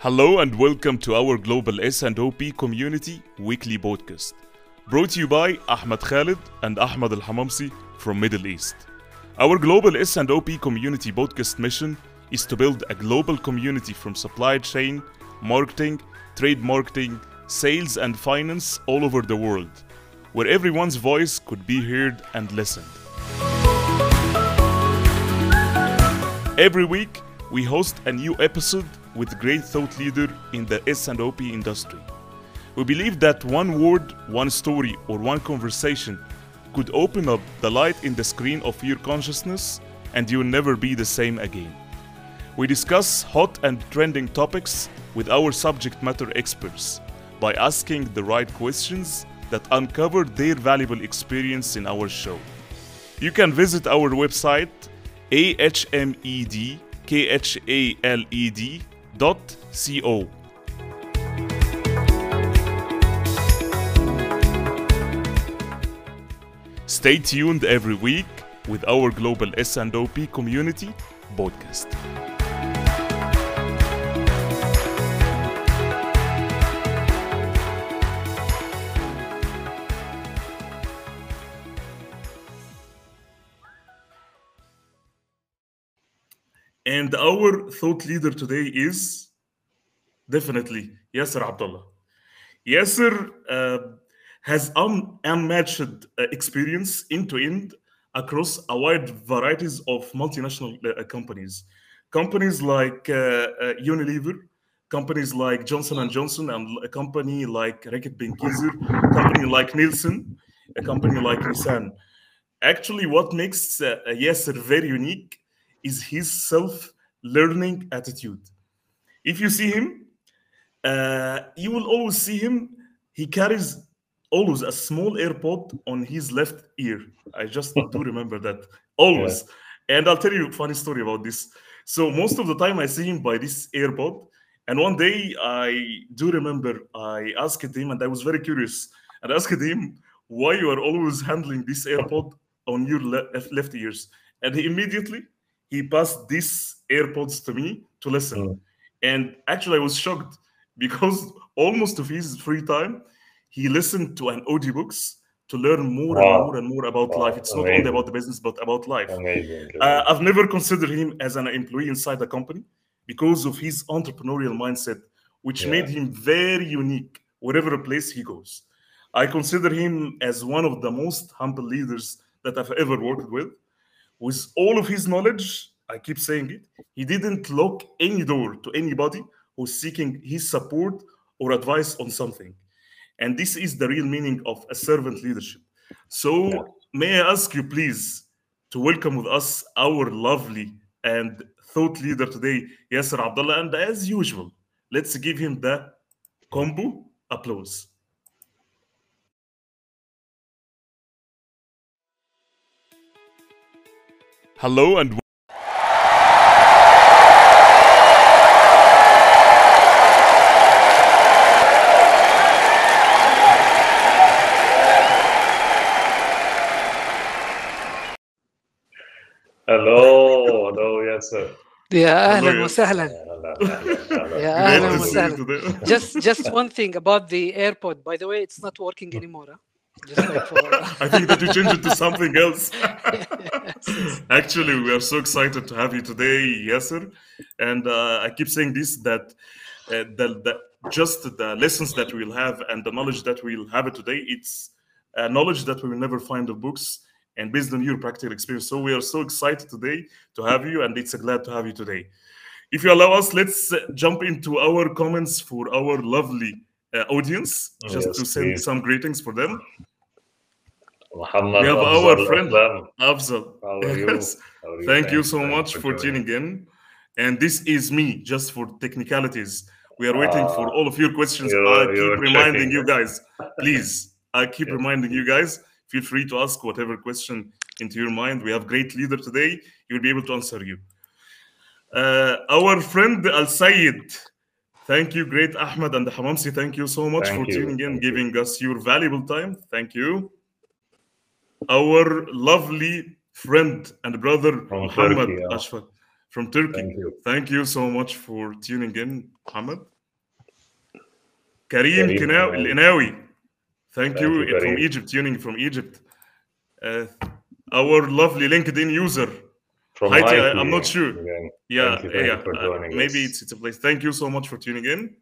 Hello and welcome to our Global S&OP Community Weekly Podcast. Brought to you by Ahmed Khalid and Ahmed Al-Hamamsi from Middle East. Our Global S&OP Community Podcast mission is to build a global community from supply chain, marketing, trade marketing, sales and finance all over the world, where everyone's voice could be heard and listened. Every week, we host a new episode with great thought leader in the S&OP industry. We believe that one word, one story, or one conversation could open up the light in the screen of your consciousness and you'll never be the same again. We discuss hot and trending topics with our subject matter experts by asking the right questions that uncover their valuable experience in our show. You can visit our website ahmedkhaled Stay tuned every week with our global S&OP community podcast. And our thought leader today is definitely Yasser Abdullah. Yasser uh, has un- unmatched uh, experience end to end across a wide varieties of multinational uh, companies. Companies like uh, uh, Unilever, companies like Johnson and Johnson, and a company like Reckitt Benckiser, company like Nielsen, a company like Nissan. Actually, what makes uh, Yasser very unique is his self-learning attitude. If you see him, uh, you will always see him. He carries always a small AirPod on his left ear. I just do remember that always. And I'll tell you a funny story about this. So most of the time I see him by this AirPod. And one day I do remember I asked him, and I was very curious, and I asked him why you are always handling this AirPod on your le- left ears. And he immediately he passed these AirPods to me to listen. Mm. And actually I was shocked because almost of his free time he listened to an audiobooks to learn more Wow. and more and more about Wow, life. It's not only about the business, but about life. Amazing. Uh, I've never considered him as an employee inside the company because of his entrepreneurial mindset, which Yeah. made him very unique wherever place he goes. I consider him as one of the most humble leaders that I've ever worked with. With all of his knowledge, I keep saying it, he didn't lock any door to anybody who's seeking his support or advice on something. And this is the real meaning of a servant leadership. So, Yeah. may I ask you, please, to welcome with us our lovely and thought leader today, Yasser Abdullah. And as usual, let's give him the combo applause. Hello and Hello, hello, yes sir. يا اهلا وسهلا يا اهلا وسهلا just just one thing about the AirPod. by the way it's not working anymore huh? Just like for I think that you changed it to something else. Actually, we are so excited to have you today, Yasser. And uh, I keep saying this that uh, the, the just the lessons that we'll have and the knowledge that we'll have it today, it's uh, knowledge that we will never find in books and based on your practical experience. So we are so excited today to have you, and it's a glad to have you today. If you allow us, let's uh, jump into our comments for our lovely uh, audience, just Yes, to send please. some greetings for them. Muhammad We have Afzal our friend. Afzal. You? Yes. How are you? Thank you Thanks, so thanks much for tuning in. And this is me, just for technicalities. We are waiting for Ah, all of your questions. I keep reminding checking. you guys, please. I keep Yeah. reminding you guys. Feel free to ask whatever question into your mind. We have great leader today. You'll be able to answer you. Uh, our friend Al Sayed. Thank you, great Ahmed and Hamamsi. Thank you so much Thank for you, tuning in, thank you. giving us your valuable time. Thank you. Our lovely friend and brother From Muhammad Turkey, yeah. Ashfaq. from Turkey. Thank you. Thank you so much for tuning in, Muhammad. Karim Karim Kinawi- Kinawi. Inawi. Thank, Thank you, you, from Egypt, tuning from Egypt. Uh, our lovely LinkedIn user. From Haiti, I- Haiti I'm not sure. again. Yeah, you, yeah. uh, maybe it's it's a place. Thank you so much for tuning in.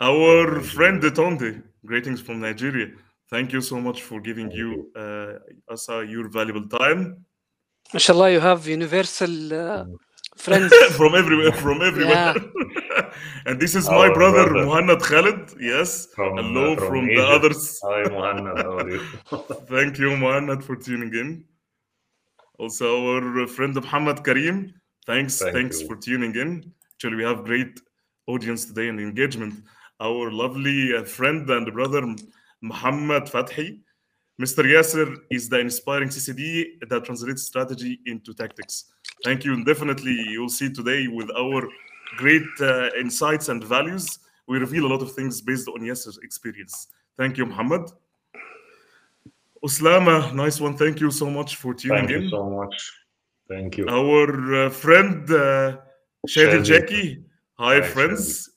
Our friend Detonde, greetings from Nigeria. Thank you so much for giving you uh, us uh, your valuable time Inshallah, you have universal uh, Mm. friends. from everywhere. From everywhere. and this is my brother, brother. Muhannad Khalid. Yes. From, Hello uh, from, from the Egypt. others. Hi, Muhammad. How are you? Thank you, Muhannad, for tuning in. Also, our friend Muhammad Karim. Thanks, Thank thanks you. for tuning in. Actually, we have great audience today and engagement. Our lovely uh, friend and brother Muhammad Fathi. Mr. Yasser is the inspiring CCD that translates strategy into tactics. Thank you. And definitely, you'll see today with our great uh, insights and values, we reveal a lot of things based on Yasser's experience. Thank you, Muhammad. Uslama, nice one. Thank you so much for tuning Thank in. you so much. Thank you. Our uh, friend uh, Shadi. Jackie. Hi, Hi, friends.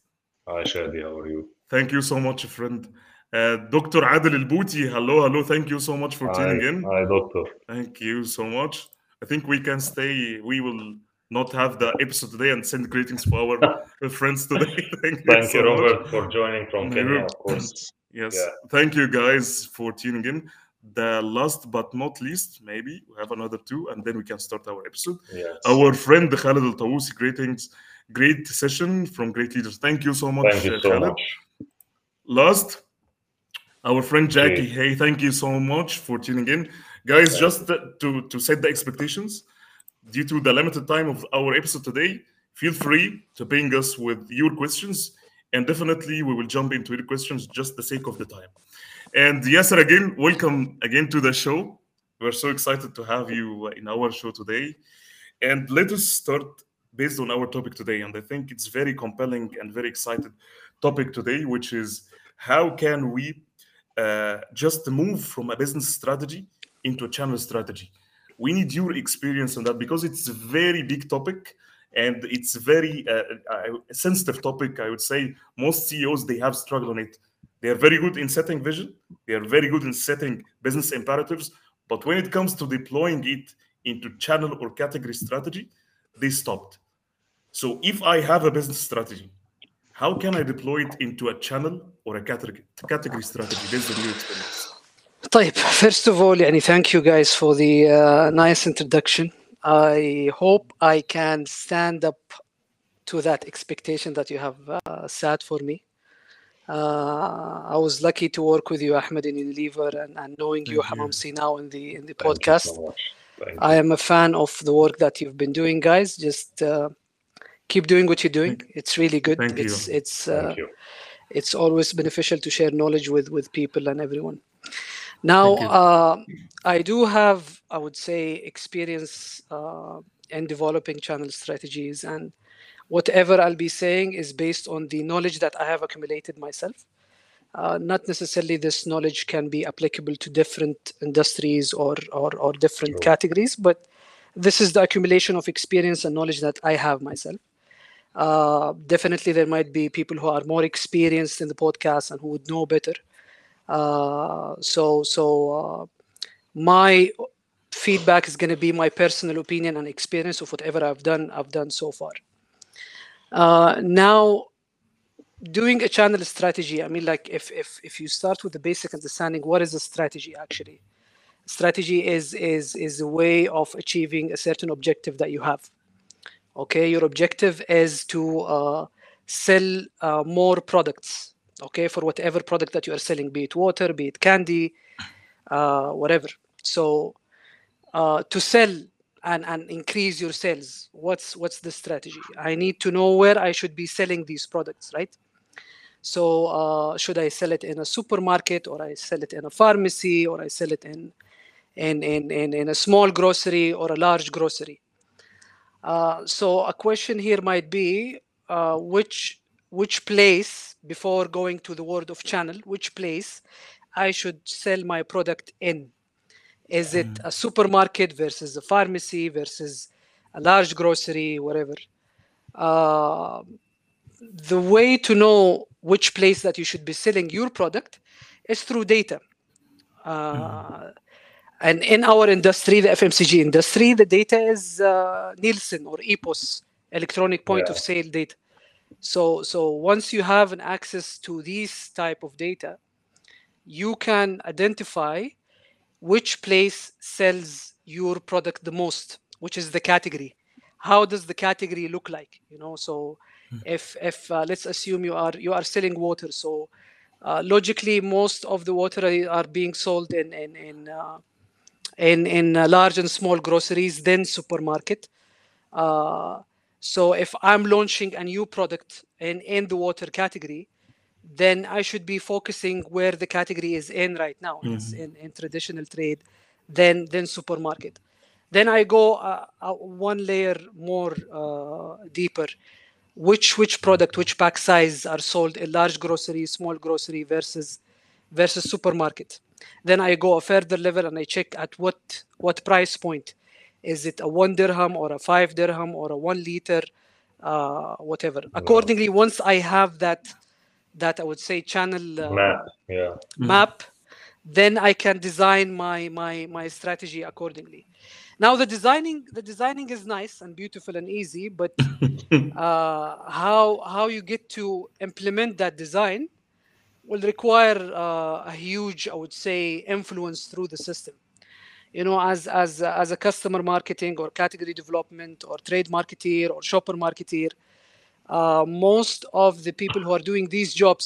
Hi, Shadi. How are you? Thank you so much, friend. Uh, Dr. Adel El Bouti. Hello, hello. Thank you so much for Hi, tuning in. hi, doctor. Thank you so much. I think we can stay. We will not have the episode today and send greetings for our friends today. Thank you, Thank so you, much. Robert, for joining from Kenya, of course. Yes. Yeah. Thank you guys for tuning in. The last but not least, maybe we have another two, and then we can start our episode. Yes. Our friend Khalid Al Tawusi, greetings, great session from great leaders. Thank you so much, Thank you so Khalid. much. Last, our friend Jackie. Okay. Hey, thank you so much for tuning in, guys. Just to to set the expectations, due to the limited time of our episode today, feel free to ping us with your questions, and definitely we will jump into your questions just the sake of the time. And Yasser, again, welcome again to the show. We're so excited to have you in our show today. And let us start based on our topic today. And I think it's very compelling and very excited topic today, which is how can we uh, just move from a business strategy into a channel strategy? We need your experience on that because it's a very big topic and it's a very uh, uh, sensitive topic. I would say most CEOs they have struggled on it. They are very good in setting vision. They are very good in setting business imperatives. But when it comes to deploying it into channel or category strategy, they stopped. So if I have a business strategy, how can I deploy it into a channel or a category category strategy based on your experience? طيب first of all يعني thank you guys for the uh, nice introduction I hope I can stand up to that expectation that you have uh, set for me uh, I was lucky to work with you Ahmed in Unilever and, and knowing you Thank you. Hamamsi now in the in the Thank you podcast so much. Thank I am a fan of the work that you've been doing guys just uh, keep doing what you're doing Thank- it's really good thank it's you. it's you. uh, Thank you. it's always beneficial to share knowledge with with people and everyone. Now uh, i do have i would say experience uh, in developing channel strategies and whatever i'll be saying is based on the knowledge that i have accumulated myself. Uh, not necessarily this knowledge can be applicable to different industries or or, or different True. categories but this is the accumulation of experience and knowledge that i have myself uh, definitely there might be people who are more experienced in the podcast and who would know better. Uh, so so uh, my feedback is going to be my personal opinion and experience of whatever i've done i've done so far. Uh, now doing a channel strategy i mean like if, if if you start with the basic understanding what is a strategy actually? Strategy is is is a way of achieving a certain objective that you have okay your objective is to uh, sell uh, more products. Okay for whatever product that you are selling be it water be it candy uh, whatever. So uh, to sell and, and increase your sales what's what's the strategy? I need to know where i should be selling these products right? So uh, should i sell it in a supermarket or i sell it in a pharmacy or i sell it in in in in, in a small grocery or a large grocery uh, so a question here might be uh, which which place before going to the word of channel which place i should sell my product in is it a supermarket versus a pharmacy versus a large grocery, whatever. Uh, the way to know which place that you should be selling your product is through data. Uh, and in our industry, the FMCG industry, the data is uh, Nielsen or EPOS, electronic point Yeah. of sale data. So, so once you have an access to these type of data, you can identify which place sells your product the most, which is the category. How does the category look like? You know, so if if uh, let's assume you are you are selling water, so uh, logically most of the water are, are being sold in in in uh, in, in uh, large and small groceries, then supermarket. Uh, so if I'm launching a new product in in the water category, then I should be focusing where the category is in right now. It's in, in traditional trade, then then supermarket. Then I go uh, uh, one layer more uh, deeper. Which which product, which pack size are sold in large grocery, small grocery versus versus supermarket. Then I go a further level and I check at what what price point. Is it a one dirham or a five dirham or a one liter, uh, whatever. Accordingly, once I have that that I would say channel uh, Map. Yeah. map, then I can design my my my strategy accordingly. Now the designing the designing is nice and beautiful and easy, but uh, how how you get to implement that design will require uh, a huge, I would say, influence through the system. You know, as as as a customer marketing or category development or trade marketeer or shopper marketeer, uh, most of the people who are doing these jobs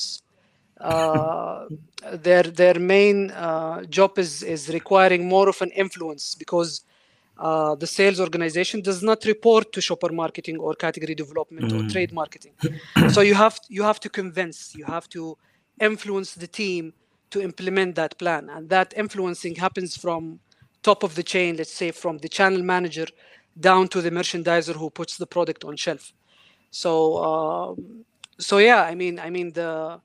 uh, their their main uh, job is is requiring more of an influence because uh, the sales organization does not report to shopper marketing or category development or trade marketing. so you have you have to convince, you have to influence the team to implement that plan, and that influencing happens from top of the chain, let's say from the channel manager down to the merchandiser who puts the product on shelf. So um, so yeah, I mean I mean the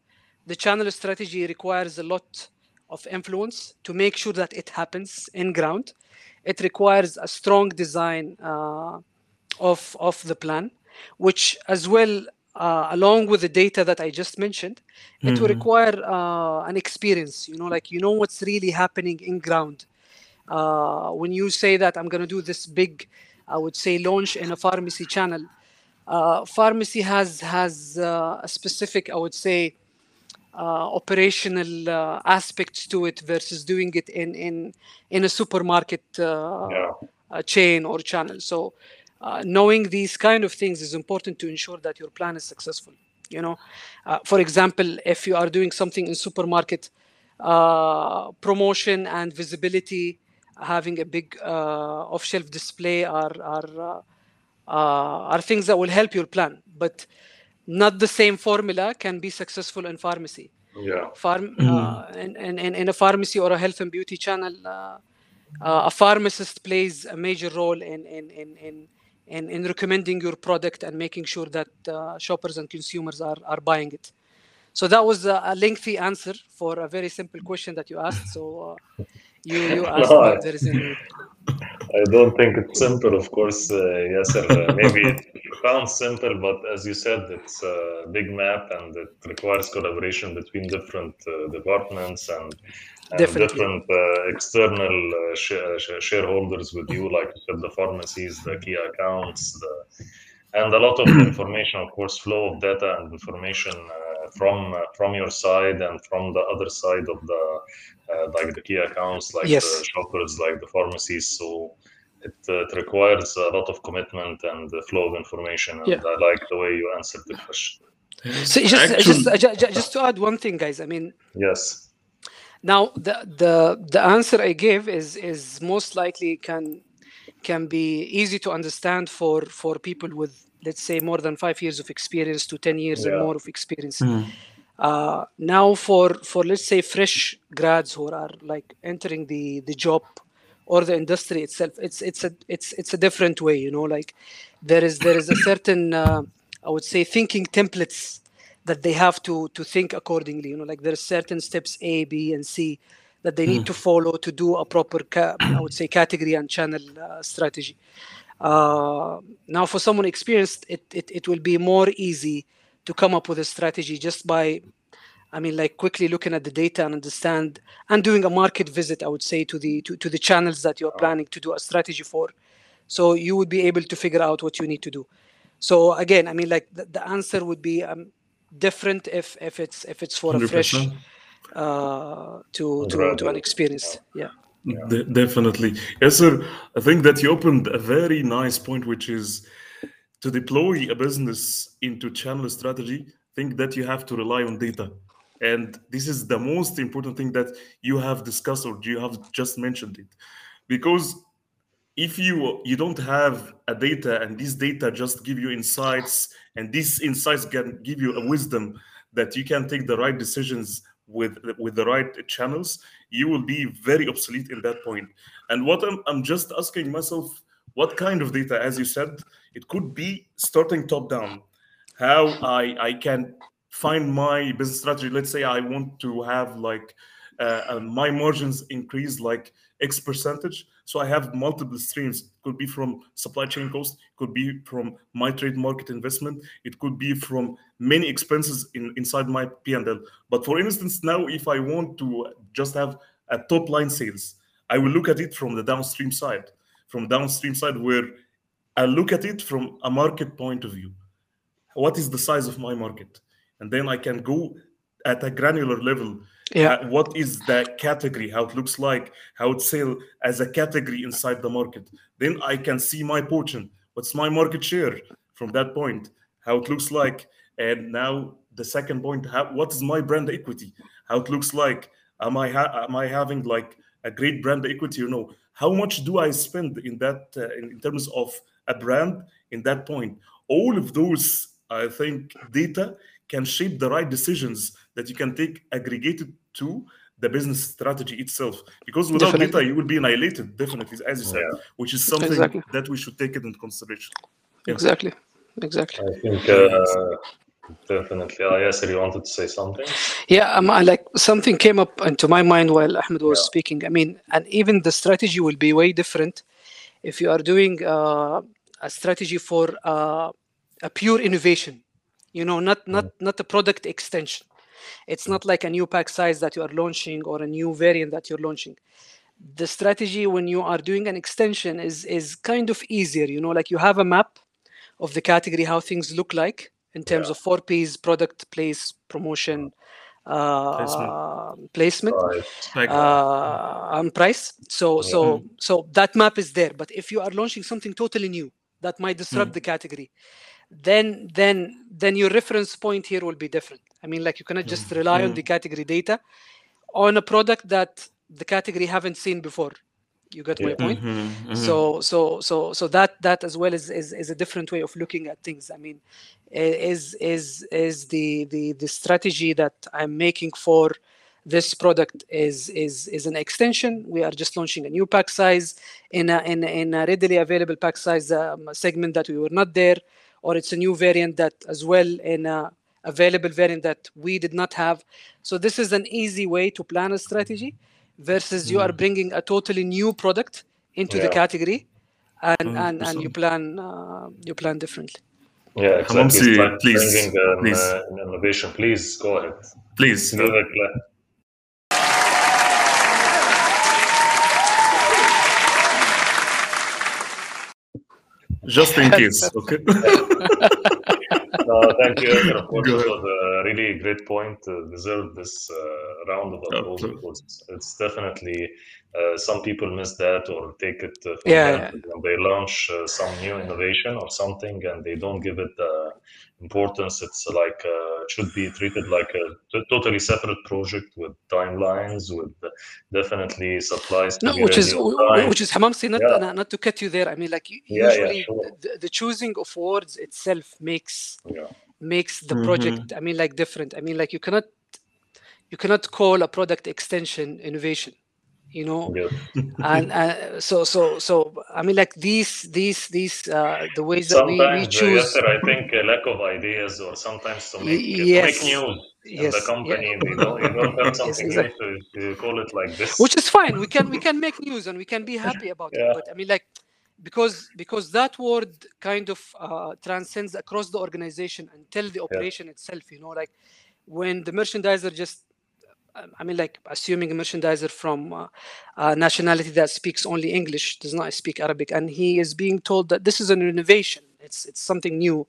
the channel strategy requires a lot of influence to make sure that it happens in ground. It requires a strong design uh, of of the plan, which as well, uh, along with the data that I just mentioned, it will require uh, an experience. You know, like you know what's really happening in ground. Uh, when you say that I'm going to do this big, I would say launch in a pharmacy channel, uh, pharmacy has has uh, a specific, I would say, uh, operational uh, aspects to it versus doing it in in in a supermarket uh, Yeah. uh, chain or channel. So, uh, knowing these kind of things is important to ensure that your plan is successful. You know, uh, for example, if you are doing something in supermarket, uh, promotion and visibility, having a big uh, off-shelf display are are uh, uh, are things that will help your plan, but not the same formula can be successful in pharmacy. Yeah. Farm, uh, in, in, in in a pharmacy or a health and beauty channel, uh, uh, a pharmacist plays a major role in in, in, in, in, in recommending your product and making sure that uh, shoppers and consumers are, are buying it. So that was a, a lengthy answer for a very simple question that you asked. So uh, you you asked me if there is any. I don't think it's simple, of course, uh, Yasser. Uh, maybe it sounds simple, but as you said, it's a big map and it requires collaboration between different uh, departments and, and Definitely. different uh, external uh, sh- sh- shareholders with you, like you said, the pharmacies, the key accounts, the, and a lot of information, of course, flow of data and information uh, from uh, from your side and from the other side of the uh, like the key accounts, like Yes. the shoppers, like the pharmacies. So it, uh, it requires a lot of commitment and the flow of information. And Yeah. I like the way you answered the question. So just, Actually- just, uh, ju- ju- just to add one thing, guys. I mean, Yes. Now the the the answer I give is is most likely can can be easy to understand for for people with let's say more than five years of experience to ten years and Yeah. more of experience. Uh, now for for let's say fresh grads who are like entering the the job or the industry itself, it's it's a it's it's a different way. You know, like there is there is a certain uh, I would say thinking templates that they have to to think accordingly. You know, like there are certain steps A, B, and C that they need to follow to do a proper, ca- I would say, category and channel uh, strategy. Uh, now, for someone experienced, it, it it will be more easy to come up with a strategy just by, I mean, like quickly looking at the data and understand and doing a market visit. I would say to the to, to the channels that you're planning to do a strategy for, so you would be able to figure out what you need to do. So again, I mean, like the, the answer would be um, different if if it's if it's for a fresh uh, to to to Gradual. an experienced. Yeah. De- definitely. Yes, sir. I think that you opened a very nice point, which is to deploy a business into channel strategy, think that you have to rely on data. And this is the most important thing that you have discussed or you have just mentioned it. Because if you you don't have a data and these data just give you insights and these insights can give you a wisdom that you can take the right decisions with with the right channels you will be very obsolete in that point. And what i'm, I'm just asking myself what kind of data as you said it could be starting top down. How i i can find my business strategy. Let's say i want to have like uh, uh, my margins increase like x percentage. So i have multiple streams. It could be from supply chain cost it could be from my trade market investment it could be from many expenses in, inside my p&l but for instance now if i want to just have a top line sales i will look at it from the downstream side from downstream side where i look at it from a market point of view. What is the size of my market? And then i can go at a granular level Yeah. uh, what is the category? How it looks like? How it sell as a category inside the market? Then i can see my portion. What's my market share from that point? How it looks like? And now the second point how, what is my brand equity? How it looks like? Am i ha- am i having like a great brand equity or no? How much do i spend in that uh, in, in terms of a brand in that point? All of those i think data can shape the right decisions that you can take aggregated to the business strategy itself because without Definitely. data you will be annihilated definitely as you said Yeah. which is something Exactly. that we should take it into consideration Yeah. Exactly. Exactly. I think uh, definitely. Uh, yes, you wanted to say something? Yeah, um, I like something came up into my mind while Ahmed was Yeah. speaking. I mean, and even the strategy will be way different if you are doing uh, a strategy for uh, a pure innovation. You know, not not not a product extension. It's not like a new pack size that you are launching or a new variant that you're launching. The strategy when you are doing an extension is is kind of easier. You know, like you have a map of the category, how things look like in terms Yeah. of four P's: product, place, promotion, uh, placement, Right. Uh, and price. So so so that map is there. But if you are launching something totally new that might disrupt the category, then then then your reference point here will be different. I mean, like you cannot just rely on the category data on a product that the category haven't seen before. You get my point? mhm, mhm. so so so so that that as well is, is is a different way of looking at things i mean is is is the the the strategy that i'm making for this product is is is an extension we are just launching a new pack size in a in, a- in a readily available pack size um, segment that we were not there or it's a new variant that as well in a available variant that we did not have so this is an easy way to plan a strategy versus you are bringing a totally new product into the category and and, and you plan uh, you plan differently Yeah, exactly. Hamamsi, It's please, an, please. uh, an innovation. Please go ahead. please Give it, uh, just in case okay No, thank you, Edgar. Of course, Go it was a really great point. Uh, deserved this uh, round of applause because it's, it's definitely uh, some people miss that or take it uh, for Yeah, granted when they launch uh, some new innovation or something and they don't give it the importance. It's like uh, it should be treated like a t- totally separate project with timelines, with uh, definitely supplies. No which is time. which is hamamsi not, Yeah. not not to cut you there i mean like u- Yeah, yeah, usually sure. the, the choosing of words itself makes Yeah. makes the Mhm. project i mean like different i mean like you cannot you cannot call a product extension innovation you know Good. and uh, so so so i mean like these these these uh the ways that we, we Sometimes, uh, choose yes, sir, I think a lack of ideas or sometimes to make, Y- to make yes. news in Yes, the company, they don't, you don't have something exactly. new to, to call it like this. which is fine we can we can make news and we can be happy about Yeah. it but i mean like because because that word kind of uh, transcends across the organization until the operation yeah. itself you know like when the merchandiser just I mean, like assuming a merchandiser from uh, a nationality that speaks only English, does not speak Arabic, and he is being told that this is an innovation. It's it's something new,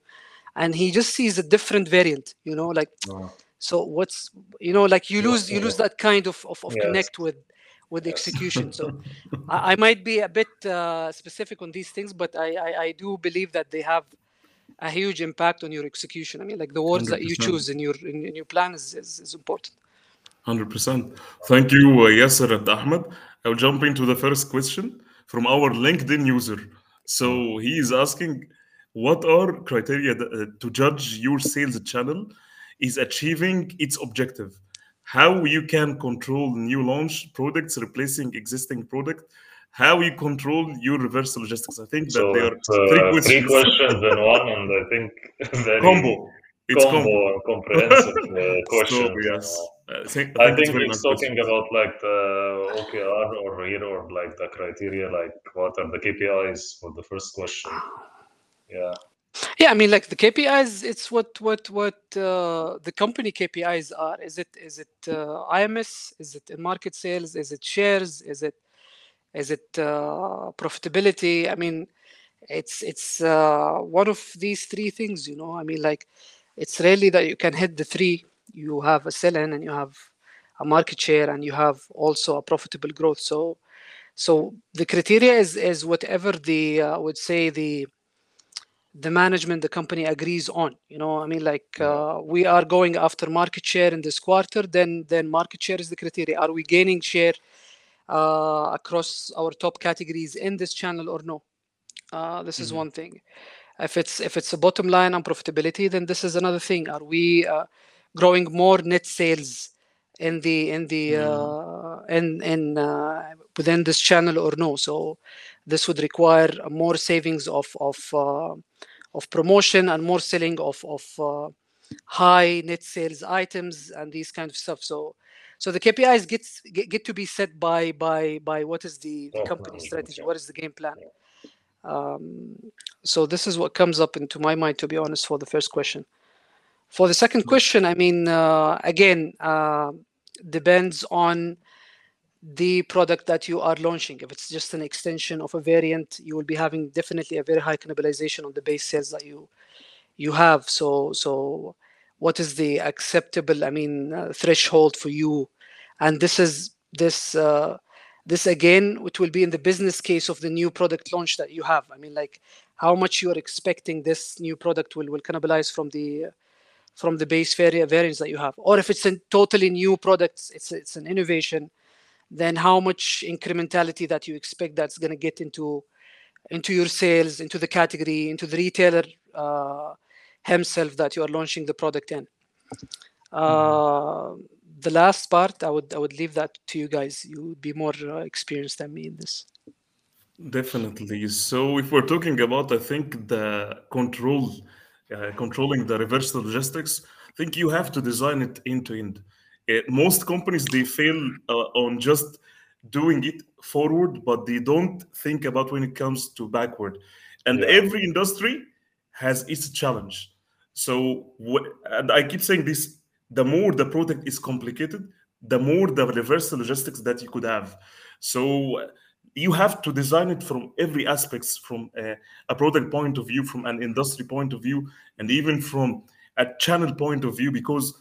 and he just sees a different variant. You know, like oh. so. What's you know, like you lose you lose that kind of of, of yes. connect with with yes. execution. So I, I, might be a bit uh, specific on these things, but I, I, I do believe that they have a huge impact on your execution. I mean, like the words 100%. that you choose in your in, in your plan is, is, is important. Hundred percent. Thank you, uh, Yasser and Ahmed. I'll jump into the first question from our LinkedIn user. So he is asking, what are criteria that, uh, to judge your sales channel is achieving its objective? how you can control new launch products replacing existing product how you control your reverse logistics i think that so there are uh, three, questions. three questions in one and i think very combo it's combo, combo. and comprehensive uh, question so, yes uh, I think, I think he's talking question. about like the OKR or here or like the criteria, like what are the KPIs for the first question? Yeah. Yeah, I mean, like the KPIs, it's what what what uh, the company KPIs are. Is it is it uh, IMS? Is it market sales? Is it shares? Is it is it uh, profitability? I mean, it's it's uh, one of these three things. You know, I mean, like it's rarely that you can hit the three. You have a sell-in and you have a market share and you have also a profitable growth. So, so the criteria is is whatever the uh, I would say the the management the company agrees on you know i mean like uh, we are going after market share in this quarter then then market share is the criteria are we gaining share uh, across our top categories in this channel or no uh, this mm-hmm. is one thing if it's if it's a bottom line on profitability then this is another thing are we uh, growing more net sales in the in the mm-hmm. in in uh, within this channel or no so this would require more savings of of uh, of promotion and more selling of of uh, high net sales items and these kind of stuff. So so the KPIs get get, get to be set by by by what is the, the company strategy, what is the game plan. Um, so this is what comes up into my mind, to be honest, for the first question. For the second question, I mean, uh, again, uh, depends on the product that you are launching. If it's just an extension of a variant, you will be having definitely a very high cannibalization on the base sales that you you have. So so what is the acceptable, I mean, uh, threshold for you? And this is this uh, this again, it will be in the business case of the new product launch that you have. I mean, like how much you are expecting this new product will will cannibalize from the from the base variants that you have, or if it's a totally new product, it's it's an innovation then how much incrementality that you expect that's going to get into into your sales, into the category, into the retailer uh, himself that you are launching the product in. Uh, the last part, I would I would leave that to you guys. You would be more uh, experienced than me in this. Definitely. So if we're talking about, I think the control, uh, controlling the reverse logistics, I think you have to design it end to end uh, most companies they fail uh, on just doing it forward but they don't think about when it comes to backward and yeah. every industry has its challenge so and i keep saying this the more the product is complicated the more the reverse logistics that you could have. So you have to design it from every aspects from a, a product point of view from an industry point of view and even from a channel point of view because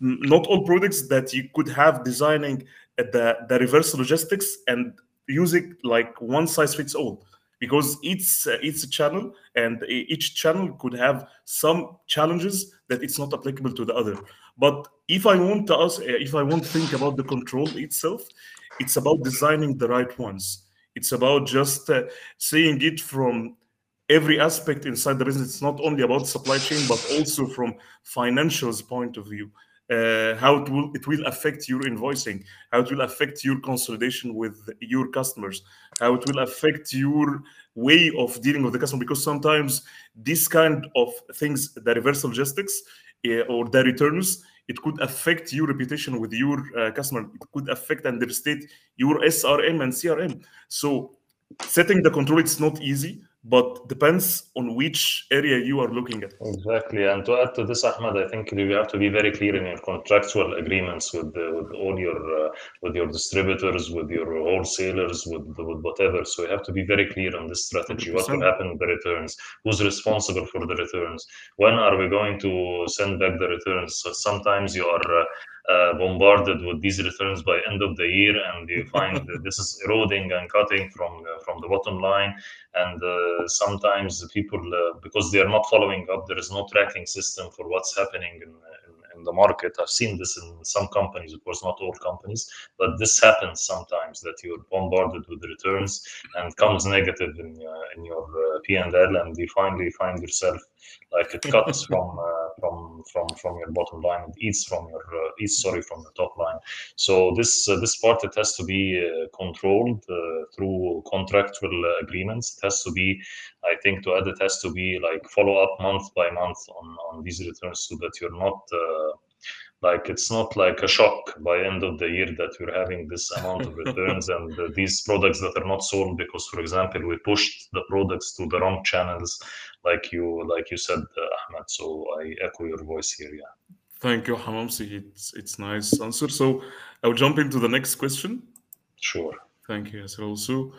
not all products that you could have designing the, the reverse logistics and using like one size fits all. Because it's uh, each channel and each channel could have some challenges that it's not applicable to the other but if i want to ask uh, if i want to think about the control itself it's about designing the right ones. It's about just uh, seeing it from every aspect inside the business. It's not only about supply chain but also from financials point of view uh, how it will it will affect your invoicing, how it will affect your consolidation with your customers, how it will affect your way of dealing with the customer. Because sometimes this kind of things, the reverse logistics uh, or the returns, it could affect your reputation with your uh, customer. It could affect and devastate your SRM and CRM. So setting the control it's not easy but depends on which area you are looking at. Exactly, and to add to this, Ahmed, I think you have to be very clear in your contractual agreements with the, with all your uh, with your distributors, with your wholesalers, with with whatever. So you have to be very clear on this strategy. 100%. What will happen with the returns? Who's responsible for the returns? When are we going to send back the returns? So sometimes you are. Uh, uh, bombarded with these returns by end of the year, and you find that this is eroding and cutting from uh, from the bottom line. And uh, sometimes people, uh, because they are not following up, there is no tracking system for what's happening in, in, in, the market. I've seen this in some companies, of course, not all companies, but this happens sometimes that you're bombarded with returns and comes negative in in your P&L, and you finally find yourself like it cuts from from from from your bottom line, it eats from your eats sorry from the top line. So this uh, this part it has to be uh, controlled uh, through contractual agreements. It has to be i think to add it has to be like follow up month by month on on these returns so that you're not like it's not like a shock by end of the year that we're having this amount of returns and uh, these products that are not sold because for example we pushed the products to the wrong channels like you like you said uh, ahmed so i echo your voice here yeah Thank you, Hamamsi. It's it's nice answer. So I'll jump into the next question. Sure. Thank you, Yasser. Also,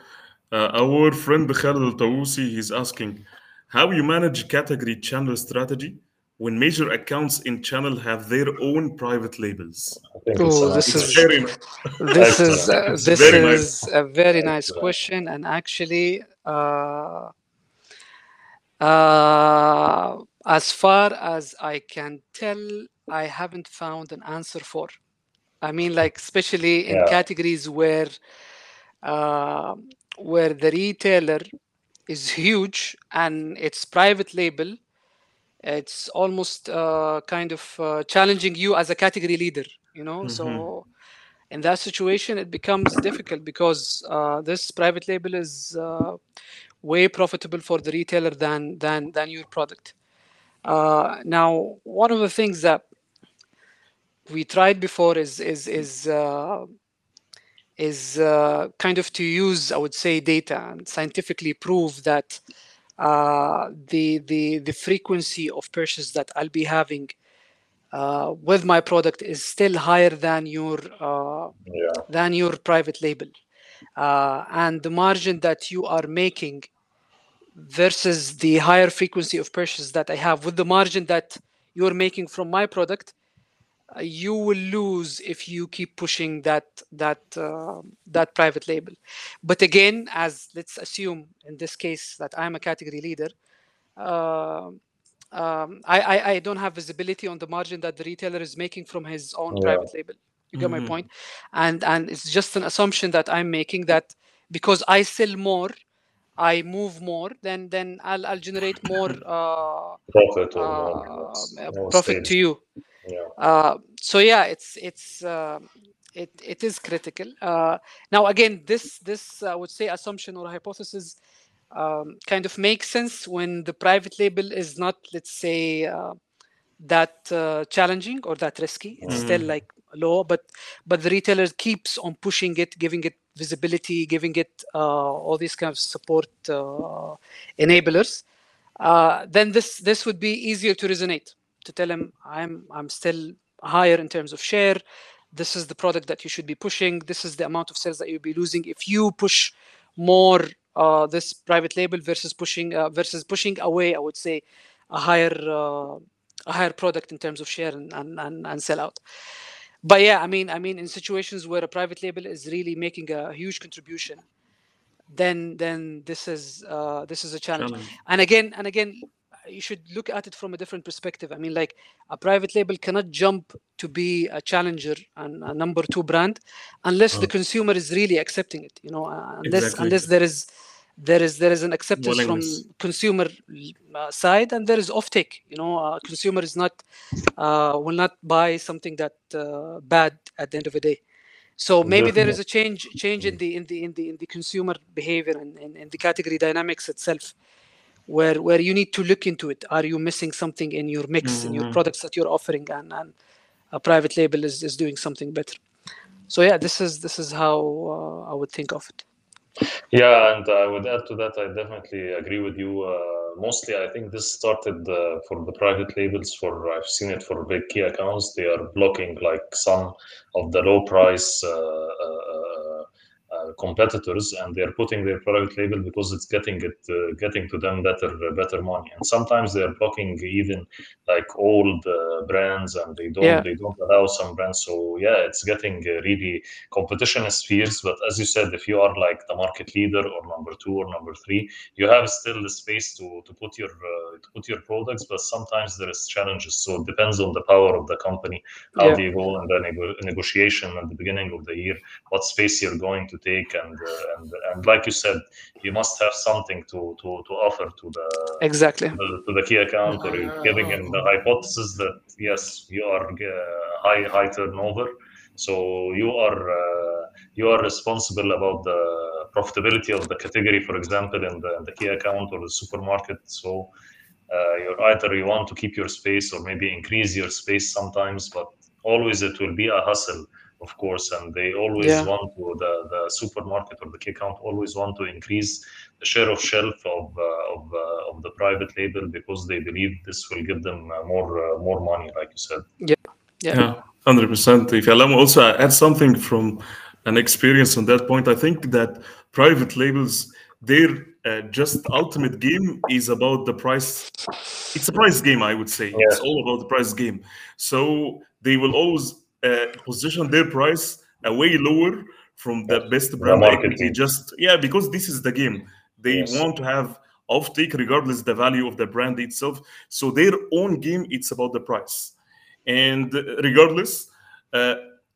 uh, our friend Khaled Al Tawusi, he's asking how you manage category channel strategy when major accounts in channel have their own private labels. Oh, this is very, this is uh, this is nice. a very nice question, and actually. Uh, uh, as far as I can tell, I haven't found an answer for. I mean, like especially in yeah. categories where uh, where the retailer is huge and it's private label, it's almost uh, kind of uh, challenging you as a category leader. You know, mm-hmm. so in that situation it becomes difficult because uh, this private label is uh, way profitable for the retailer than than than your product. Uh, now, one of the things that we tried before is is is uh, is uh, kind of to use, I would say, data and scientifically prove that uh, the the the frequency of purchases that I'll be having uh, with my product is still higher than your uh, yeah. than your private label, uh, and the margin that you are making versus the higher frequency of purchases that I have with the margin that you're making from my product you will lose if you keep pushing that that uh, that private label but again as let's assume in this case that i'm a category leader uh, um, I, I, I don't have visibility on the margin that the retailer is making from his own yeah. private label you get mm-hmm. my point and and it's just an assumption that i'm making that because i sell more I move more, then then I'll I'll generate more uh, profit uh, profit to you. Yeah. Uh, so yeah, it's it's uh, it it is critical. Uh, now again, this this I would say assumption or hypothesis um, kind of makes sense when the private label is not, let's say, uh, that uh, challenging or that risky. It's mm. still like low, but but the retailer keeps on pushing it, giving it visibility, giving it uh, all these kind of support uh, enablers, uh, then this this would be easier to resonate to tell him I'm I'm still higher in terms of share. This is the product that you should be pushing. This is the amount of sales that you'll be losing if you push more uh, this private label versus pushing uh, versus pushing away. I would say a higher uh, a higher product in terms of share and and, and, and sell out but yeah i mean i mean in situations where a private label is really making a huge contribution then then this is uh, this is a challenge. challenge and again and again you should look at it from a different perspective. I mean like a private label cannot jump to be a challenger and a number two brand unless the uh-huh. consumer is really accepting it you know uh, unless exactly. unless there is there is there is an acceptance from consumer uh, side and there is offtake you know uh, consumer is not uh, will not buy something that uh, bad at the end of the day. So maybe there is a change change in the in the in the in the consumer behavior and in the category dynamics itself where where you need to look into it are you missing something in your mix mm-hmm. in your mm-hmm. products that you're offering and and a private label is, is doing something better so yeah this is this is how uh, i would think of it Yeah, and I would add to that, I definitely agree with you. Uh, mostly, I think this started uh, for the private labels. For I've seen it for big key accounts. They are blocking like some of the low price uh, uh, uh, competitors, and they're putting their private label because it's getting it uh, getting to them better better money. And sometimes they're blocking even like old uh, brands, and they don't Yeah. they don't allow some brands. So yeah, it's getting uh, really competition is fierce. But as you said, if you are like the market leader or number two or number three, you have still the space to to put your uh, to put your products. But sometimes there is challenges. So it depends on the power of the company. How Yeah. you go in the nego- negotiation at the beginning of the year? What space you're going to take, and uh, and and like you said, you must have something to to to offer to the Exactly. to the, to the key account, or you're giving him the hypothesis that yes, you are uh, high high turnover, so you are uh, you are responsible about the profitability of the category, for example, in the, in the key account or the supermarket. So uh, you're either you want to keep your space or maybe increase your space sometimes, but always it will be a hustle, of course, and they always Yeah. want to the, the supermarket or the key account always want to increase the share of shelf of uh, of, uh, of the private label because they believe this will give them uh, more uh, more money, like you said. Yeah, yeah, hundred percent. If you allow me also add something from an experience on that point, I think that private labels, their uh, just ultimate game is about the price. It's a price game, I would say. It's all about the price game. So they will always position their price a way lower from the best brand market equity. Just yeah, because this is the game. They Yes. want to have offtake regardless the value of the brand itself. So their own game, it's about the price and regardless uh,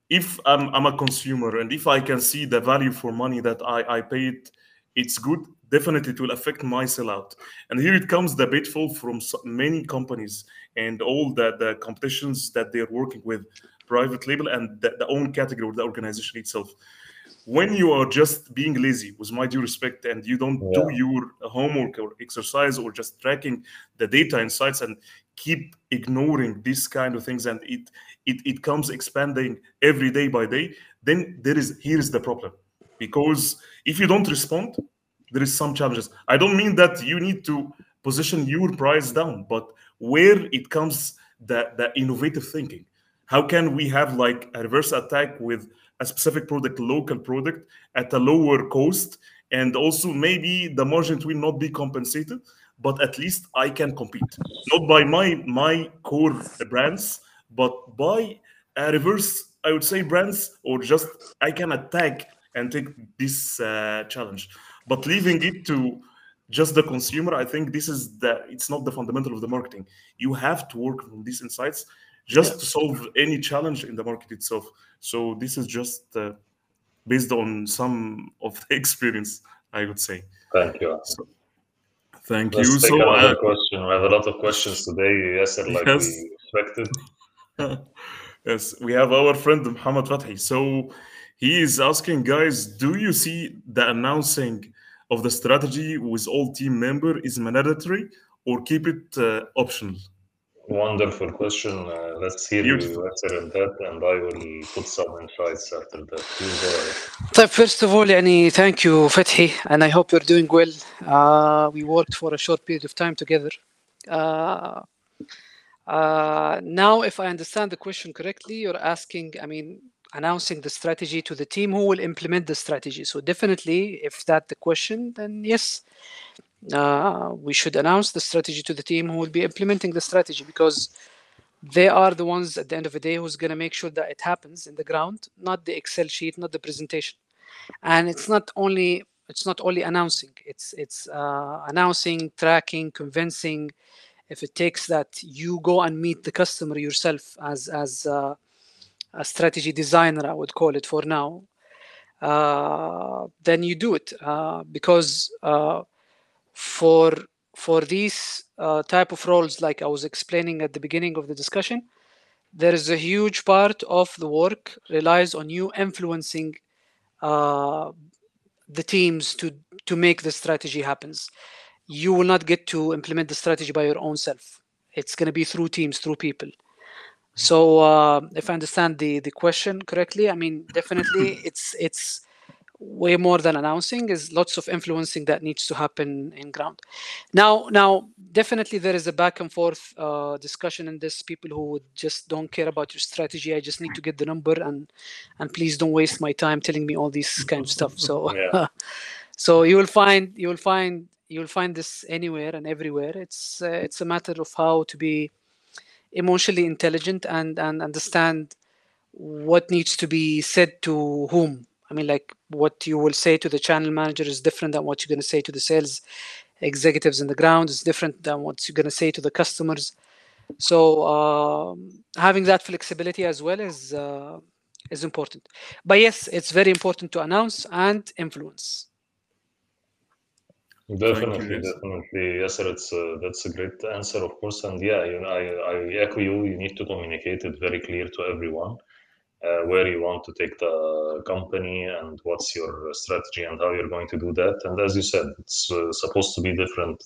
if I'm, I'm a consumer and if i can see the value for money that i, I paid it's good definitely it will affect my sellout and here it comes the pitfall from so many companies and all the, the competitions that they're working with private label and the, the own category or the organization itself. When you are just being lazy with my due respect and you don't do your homework or exercise or just tracking the data insights and keep ignoring these kind of things and it it, it comes expanding every day by day then there is here is the problem. Because if you don't respond there is some challenges. I don't mean that you need to position your price down but where it comes the the innovative thinking how can we have like a reverse attack with a specific product local product at a lower cost? And also maybe the margin will not be compensated but at least i can compete. Not by my my core brands but by a reverse i would say brands or just i can attack and take this uh, challenge. But leaving it to just the consumer i think this is the it's not the fundamental of the marketing. You have to work on these insights just Yeah. to solve any challenge in the market itself so this is just uh, based on some of the experience i would say Thank you. so, thank Let's you take so another uh, question. We have a lot of questions today, Yasser, like Yes. we expected. yes, we have our friend Muhammad Fathi. So he is asking, guys, do you see the announcing of the strategy with all team member is mandatory or keep it uh, optional? Wonderful question. Uh, let's hear you after that, and I will put some insights after that. So, first of all, يعني, thank you, Fathi, and I hope you're doing well. Uh, we worked for a short period of time together. Uh, uh, now, if I understand the question correctly, you're asking, I mean, announcing the strategy to the team who will implement the strategy. So, definitely, if that the question, then yes, uh, we should announce the strategy to the team who will be implementing the strategy because they are the ones at the end of the day who's going to make sure that it happens in the ground, not the Excel sheet, not the presentation. And it's not only it's not only announcing; it's it's uh, announcing, tracking, convincing. If it takes that you go and meet the customer yourself as as uh, a strategy designer, I would call it for now. Uh, then you do it uh, because uh, for for these uh, type of roles, like I was explaining at the beginning of the discussion, there is a huge part of the work relies on you influencing uh, the teams to to make the strategy happens. You will not get to implement the strategy by your own self. It's going to be through teams, through people. So uh, if I understand the the question correctly, I mean definitely it's it's way more than announcing is lots of influencing that needs to happen in ground. Now now definitely there is a back and forth uh, discussion in this. People who just don't care about your strategy i just need to get the number and and please don't waste my time telling me all these kind of stuff. So Yeah. so you will find you will find you will find this anywhere and everywhere. It's uh, it's a matter of how to be emotionally intelligent and and understand what needs to be said to whom i mean like what you will say to the channel manager is different than what you're going to say to the sales executives in the ground is different than what you're going to say to the customers so um, having that flexibility as well is uh, is important but yes it's very important to announce and influence Definitely, definitely. Yes, sir. It's a, that's a great answer, of course. And yeah, you know, I, I echo you. You need to communicate it very clear to everyone uh, where you want to take the company and what's your strategy and how you're going to do that. And as you said, it's uh, supposed to be different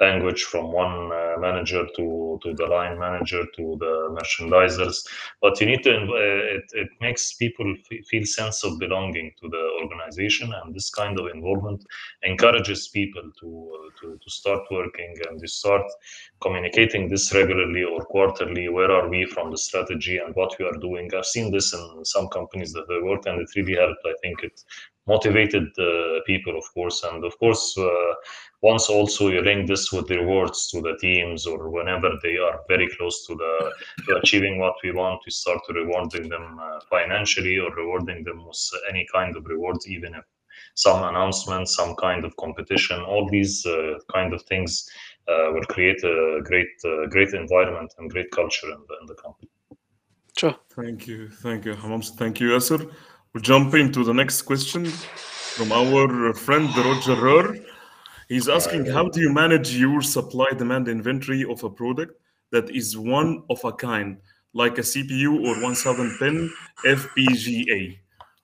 language from one uh, manager to to the line manager to the merchandisers. But you need to uh, it, it makes people f- feel sense of belonging to the organization and this kind of involvement encourages people to to, to start working and to start communicating this regularly or quarterly where are we from the strategy and what we are doing. I've seen this in some companies that i worked and it really helped. I think it motivated uh, people of course and of course uh, once also you link this with the rewards to the teams or whenever they are very close to the to achieving what we want we start to rewarding them uh, financially or rewarding them with any kind of rewards even if some announcements some kind of competition all these uh, kind of things uh, will create a great uh, great environment and great culture in the, in the company sure Thank you. Thank you, Hamams. Thank you, Yasser. We'll jump into the next question from our friend Roger Rur. He's asking, how do you manage your supply demand inventory of a product that is one of a kind, like a CPU or 1000 pin FPGA?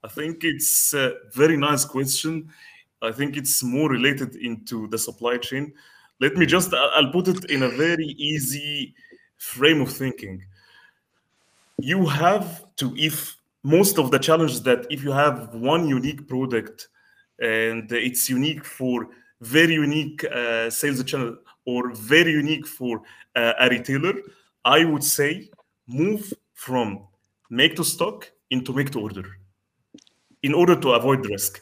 I think it's a very nice question. I think it's more related into the supply chain. Let me just, I'll put it in a very easy frame of thinking you have to if most of the challenges that if you have one unique product and it's unique for very unique uh, sales channel or very unique for uh, a retailer i would say move from make to stock into make to order in order to avoid risk.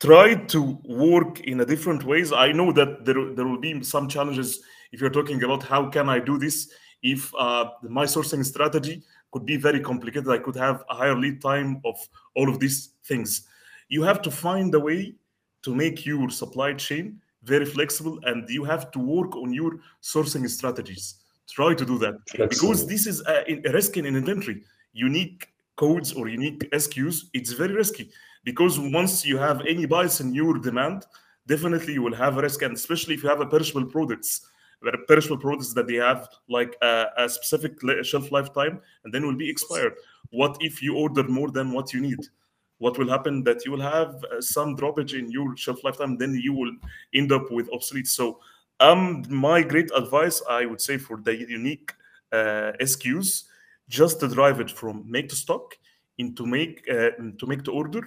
Try to work in a different ways. I know that there, there will be some challenges if you're talking about how can i do this if uh, my sourcing strategy could be very complicated. I could have a higher lead time of all of these things. You have to find a way to make your supply chain very flexible and you have to work on your sourcing strategies. Try to do that. Because this is uh, a, a risk in inventory. Unique codes or unique skus it's very risky. Because once you have any bias in your demand definitely you will have a risk and especially if you have a perishable products perishable products that they have like a, a specific shelf lifetime and then will be expired. What if you order more than what you need? What will happen that you will have uh, some droppage in your shelf lifetime then you will end up with obsolete. So um my great advice i would say for the unique uh, skus just to drive it from make to stock into make uh, to make to order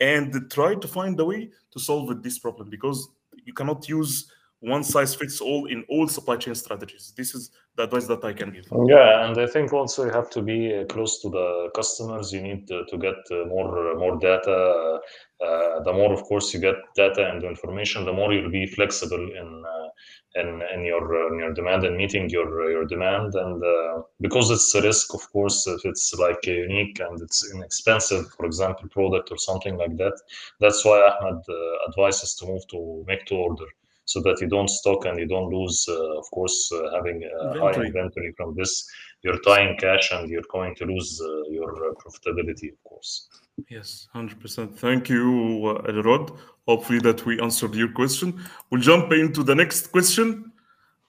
and try to find a way to solve this problem because you cannot use one size fits all in all supply chain strategies this is the advice that i can give Yeah, and I think also you have to be uh, close to the customers. You need to, get uh, more more data. Uh, the more, of course, you get data and information, the more you'll be flexible in uh, in, in your uh, in your demand and meeting your your demand. And uh, because it's a risk, of course, if it's like unique and it's inexpensive, for example, product or something like that, that's why Ahmed uh, advises to move to make to order so that you don't stock and you don't lose, uh, of course, uh, having a high Inventory. inventory from this. You're tying cash and you're going to lose uh, your uh, profitability, of course. Yes, 100%. Thank you, uh, Elrod. Hopefully that we answered your question. We'll jump into the next question.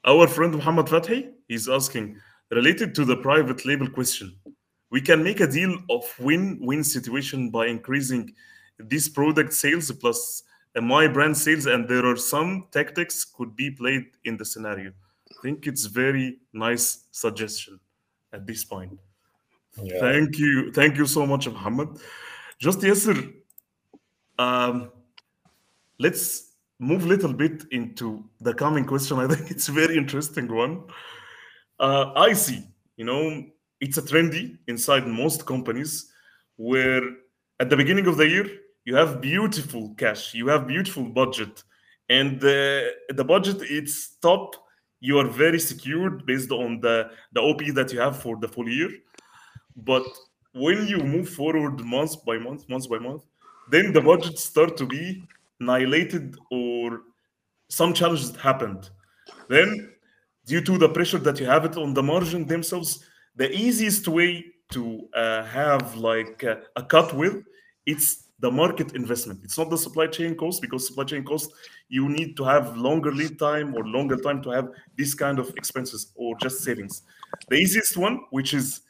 Our friend Muhammad Fathi is asking, related to the private label question, we can make a deal of win-win situation by increasing this product sales plus uh, my brand sales, and there are some tactics could be played in the scenario. I think it's very nice suggestion at this point. Yeah. Thank you. Thank you so much, Muhammad. Just Yasser, um, let's move a little bit into the coming question. I think it's a very interesting one. Uh, I see, you know, it's a trendy inside most companies where at the beginning of the year you have beautiful cash, you have beautiful budget, and the the budget it's top. You are very secured based on the the OP that you have for the full year, but when you move forward month by month, month by month, then the budget start to be annihilated or some challenges happened. Then, due to the pressure that you have it on the margin themselves, the easiest way to uh, have like uh, a cut with it's the market investment. It's not the supply chain cost because supply chain cost you need to have longer lead time or longer time to have this kind of expenses or just savings. The easiest one, which is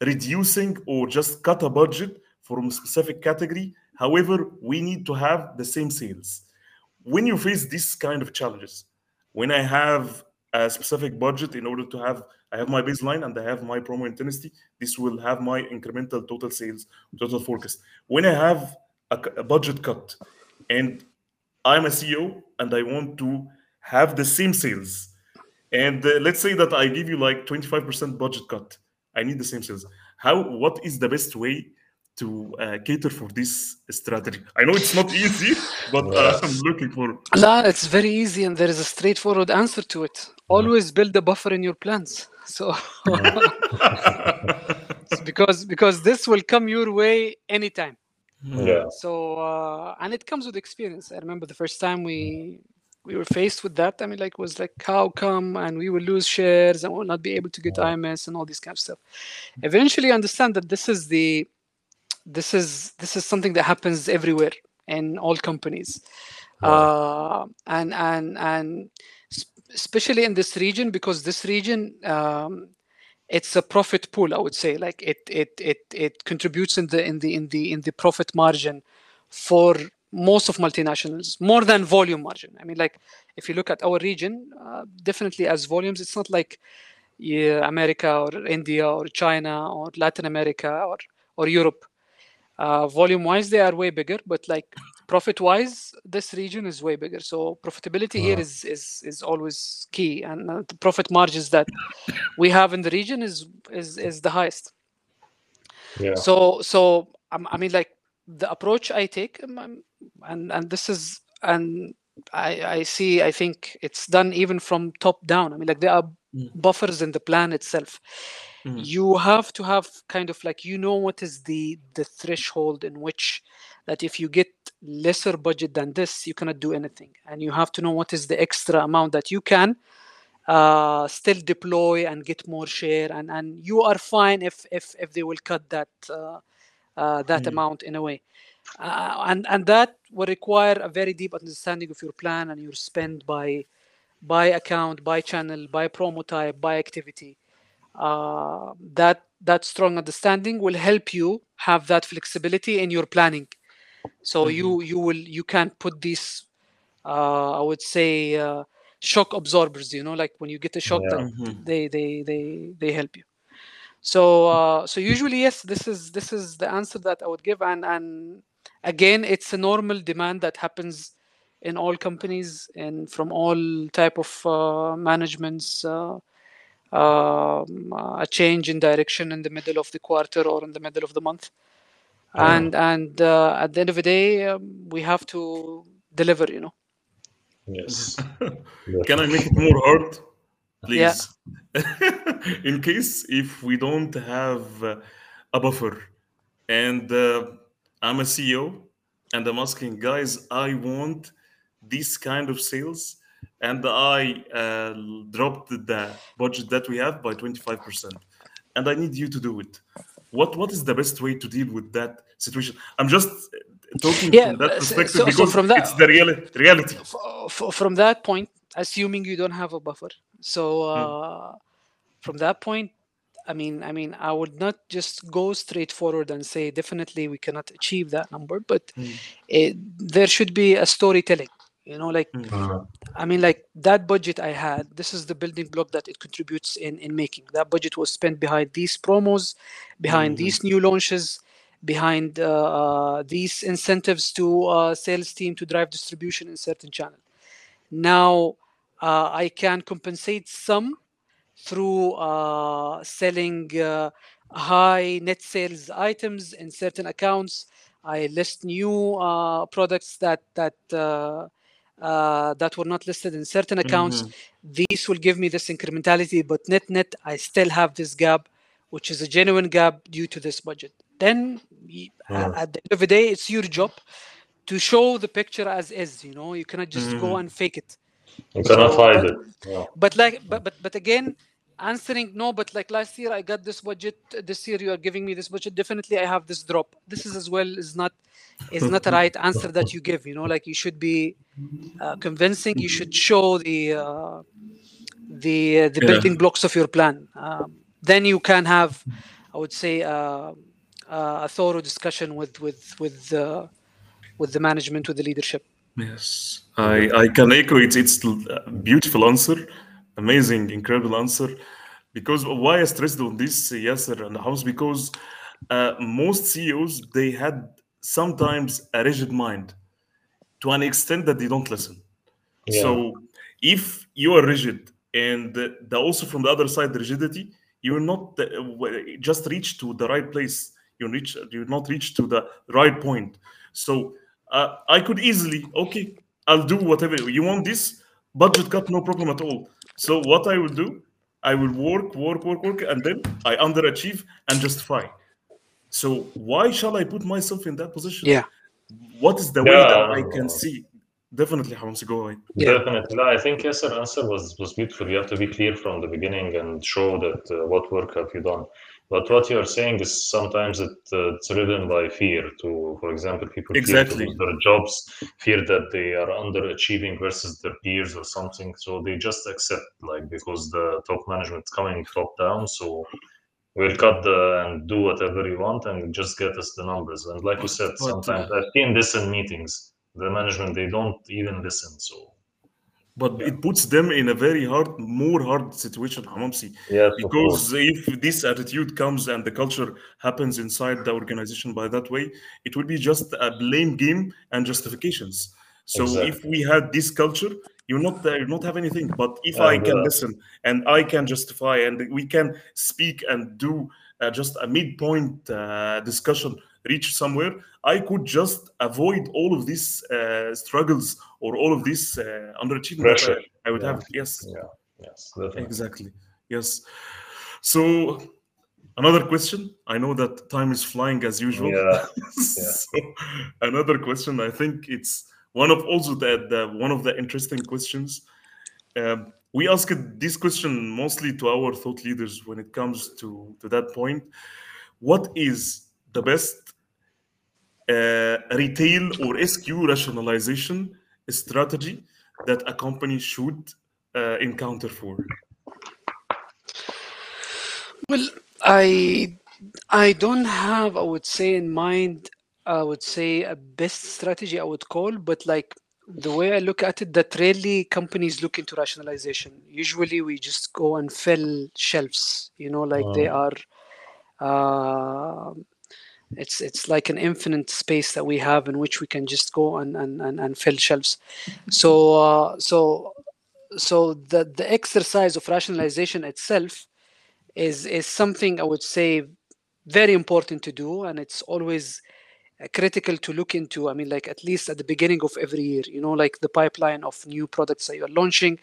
reducing or just cut a budget from a specific category. However, we need to have the same sales. When you face this kind of challenges, when I have a specific budget in order to have I have my baseline and I have my promo intensity, this will have my incremental total sales, total forecast. When I have a, a budget cut and I'm a CEO and I want to have the same sales, and uh, let's say that I give you like 25% budget cut, I need the same sales. How? What is the best way to uh, cater for this strategy? I know it's not easy, but uh, I'm looking for. No, it's very easy, and there is a straightforward answer to it. Always build a buffer in your plans. So, because because this will come your way anytime. Yeah. So, uh, and it comes with experience. I remember the first time we we were faced with that. I mean, like, was like, how come? And we will lose shares and we'll not be able to get IMS and all this kind of stuff. Eventually, understand that this is the this is this is something that happens everywhere in all companies, uh, and and and especially in this region because this region um, it's a profit pool i would say. Like it it it it contributes in the in the in the in the profit margin for most of multinationals more than volume margin. I mean like if you look at our region uh, definitely as volumes it's not like yeah, america or india or china or latin america or or europe. Uh, volume wise they are way bigger but like profit wise this region is way bigger so profitability here is is is always key and uh, the profit margins that we have in the region is is is the highest Yeah. so so um, i mean like the approach i take um, um, and and this is and i i see i think it's done even from top down i mean like there are Mm. buffers in the plan itself Mhm. you have to have kind of like you know what is the the threshold in which that if you get lesser budget than this you cannot do anything. And you have to know what is the extra amount that you can uh, still deploy and get more share. And and you are fine if if if they will cut that uh, uh, that Mm. amount in a way. Uh, and and that will require a very deep understanding of your plan and your spend by by account by channel by promo type by activity. Uh, that that strong understanding will help you have that flexibility in your planning so you you will you can put these uh, i would say uh, shock absorbers you know like when you get a shock Yeah. that Mhm. they they they they help you so uh, so usually yes this is this is the answer that i would give and and again it's a normal demand that happens in all companies and from all type of uh, managements uh, um, uh, a change in direction in the middle of the quarter or in the middle of the month Yeah. and and uh, at the end of the day um, we have to deliver you know Yes. Can I make it more hard, please Yeah. please? In case if we don't have uh, a buffer, and uh, I'm a CEO, and I'm asking guys, I want this kind of sales, and I uh, dropped the budget that we have by 25%, and I need you to do it. What what is the best way to deal with that situation? I'm just talking Yeah, from that so- perspective so- so because from that- it's the reali- reality. From that point assuming you don't have a buffer so uh, from that point i mean i mean i would not just go straight forward and say definitely we cannot achieve that number but Mm. it, there should be a storytelling you know like Uh, I mean, like that budget I had, this is the building block that it contributes in in making. That budget was spent behind these promos, behind Mhm. these new launches, behind uh, uh, these incentives to uh, sales team to drive distribution in certain channel. Now uh, I can compensate some through uh, selling uh, high net sales items in certain accounts. I list new uh, products that that uh, that were not listed in certain accounts. These will give me this incrementality, but net net, I still have this gap, which is a genuine gap due to this budget. Then, y- a- Mm. at the end of the day, it's your job to show the picture as is. You know, you cannot just go Mhm. and fake it. You cannot So, hide but- it. Yeah. but like but but but again answering no but like last year i got this budget. This year you are giving me this budget. Definitely i have this drop. This is as well is not is not a right answer that you give you know? Like you should be uh, convincing. You should show the uh, the uh, the Yeah. building blocks of your plan. Um, then you can have i would say uh, uh, a thorough discussion with with with uh, with the management with the leadership. Yes, I, I can echo. It. It's a beautiful answer, amazing, incredible answer. Because why I stressed on this, uh, Yasser and the House, because uh, most CEOs they had sometimes a rigid mind to an extent that they don't listen. Yeah. So if you are rigid and the, the also from the other side the rigidity, you will not uh, just reach to the right place. You reach you will not reach to the right point. So uh, I could easily okay, I'll do whatever you want. This budget cut, no problem at all. So what I will do, I will work, work, work, work, and then I underachieve and justify. So why shall I put myself in that position? yeah What is the way that I can see? Definitely, Hamza, go ahead. Yeah. Definitely. I think Yasser answer was, was beautiful. You have to be clear from the beginning and show that uh, what work have you done. But what you're saying is sometimes it, uh, it's driven by fear. To, for example, people fear to lose their jobs, fear that they are underachieving versus their peers or something. So they just accept, like because the top management is coming top down. So we'll cut the and do whatever you want and just get us the numbers. And like you said, uh, sometimes I've seen this in meetings. The management they don't even listen. So But it puts them in a very hard, more hard situation, Hamamsi. yes. Because if this attitude comes and the culture happens inside the organization by that way, it will be just a blame game and justifications. So Exactly. if we had this culture, you not uh, you not have anything. But if I can uh, listen and I can justify and we can speak and do uh, just a midpoint uh, discussion, reach somewhere, I could just avoid all of these uh, struggles or all of this uh, underachievement Pressure. I, I would Yeah. have. Yes. Yeah, yes, definitely. Exactly. Yes. So another question. I know that time is flying as usual. Yeah, so another question. I think it's one of also the, the one of the interesting questions. Um, we asked this question mostly to our thought leaders when it comes to to that point. What is the best uh, retail or SKU rationalization strategy that a company should uh, encounter for? Well, I I don't have, I would say, in mind, I would say a best strategy I would call, but like the way I look at it, that rarely companies look into rationalization. Usually we just go and fill shelves, you know, like they are uh, it's it's like an infinite space that we have in which we can just go and and, and, and fill shelves. So uh, so so the the exercise of rationalization itself is is something I would say very important to do, and it's always uh, critical to look into. I mean, like at least at the beginning of every year, you know, like the pipeline of new products that you are launching,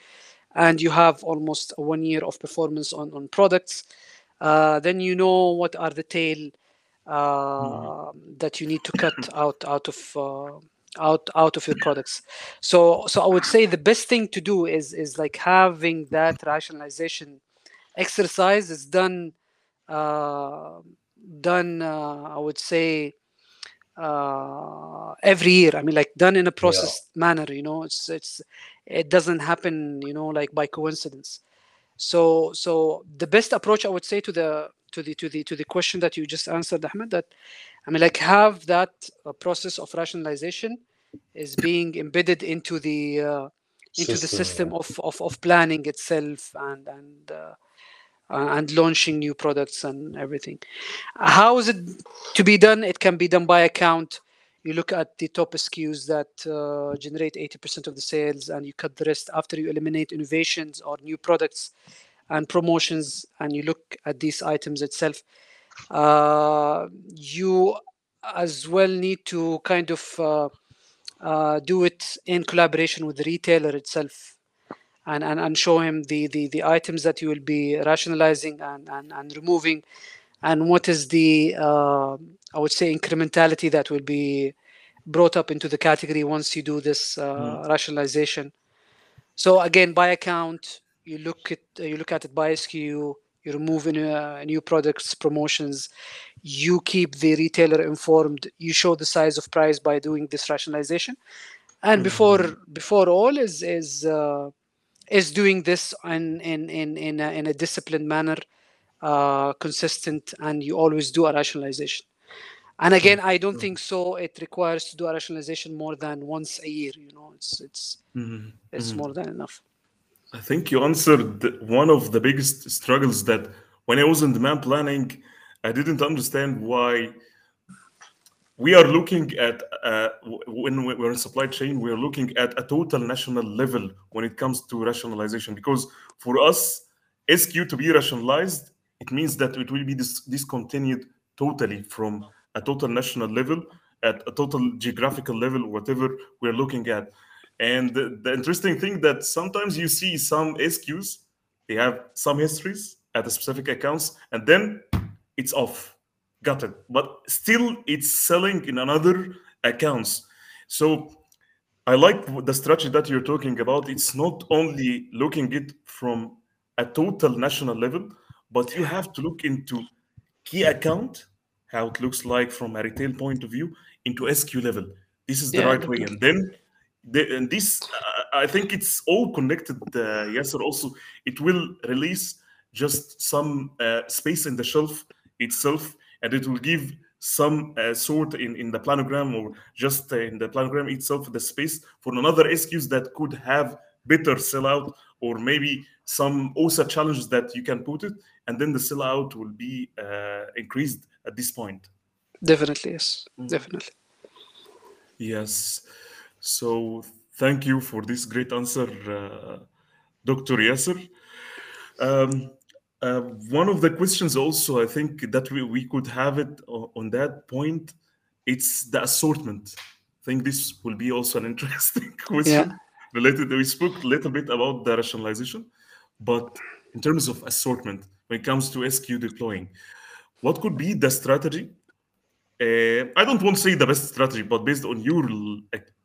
and you have almost one year of performance on on products. Uh, then you know what are the tail uh, that you need to cut out out of uh, out out of your products. So so I would say the best thing to do is is like having that rationalization exercise is done uh, done uh, i would say uh, every year. I mean like done in a processed manner you know? It's it's it doesn't happen you know like by coincidence so so the best approach i would say to the to the to the to the question that you just answered ahmed that i mean like have that uh, process of rationalization is being embedded into the uh, into the System, system of, of of planning itself and and uh, uh, and launching new products and everything. How is it to be done? It can be done by account. You look at the top SKUs that uh, generate 80% of the sales and you cut the rest after you eliminate innovations or new products and promotions and you look at these items itself. Uh, you as well need to kind of uh, uh, do it in collaboration with the retailer itself and, and, and show him the, the, the items that you will be rationalizing and, and, and removing and what is the uh, I would say incrementality that will be brought up into the category once you do this uh, mm. rationalization. So again, by account, you look at you look at it by SKU, you remove uh, new products, promotions, you keep the retailer informed, you show the size of price by doing this rationalization, and mm-hmm. before before all is is uh, is doing this in in in in a, in a disciplined manner, uh, consistent, and you always do a rationalization. And again, I don't think so. It requires to do a rationalization more than once a year. You know, it's it's mm-hmm. it's mm-hmm. more than enough. I think you answered one of the biggest struggles that when I was in demand planning, I didn't understand why we are looking at uh, when we're in supply chain, we're looking at a total national level when it comes to rationalization. Because for us, SKU to be rationalized, it means that it will be dis- discontinued totally from a total national level, at a total geographical level, whatever we're looking at. And the, the, interesting thing that sometimes you see some SKUs they have some histories at the specific accounts, and then it's off. Got it. But still, it's selling in another accounts. So I like the strategy that you're talking about. It's not only looking it from a total national level, but you have to look into key account, how it looks like from a retail point of view, into SKU level. This is the yeah, right way. And then the, and this uh, i think it's all connected uh, yes also it will release just some uh, space in the shelf itself and it will give some uh, sort in, in the planogram or just uh, in the planogram itself the space for another SKUs that could have better sellout or maybe some OSA challenges that you can put it and then the sellout will be uh, increased at this point definitely yes mm. definitely yes so thank you for this great answer, uh, Dr. Yasser. Um, uh, one of the questions also, I think that we, we could have it on that point, it's the assortment. I think this will be also an interesting question yeah. Related. We spoke a little bit about the rationalization, but in terms of assortment, when it comes to SKU deploying, what could be the strategy uh, I don't want to say the best strategy, but based on your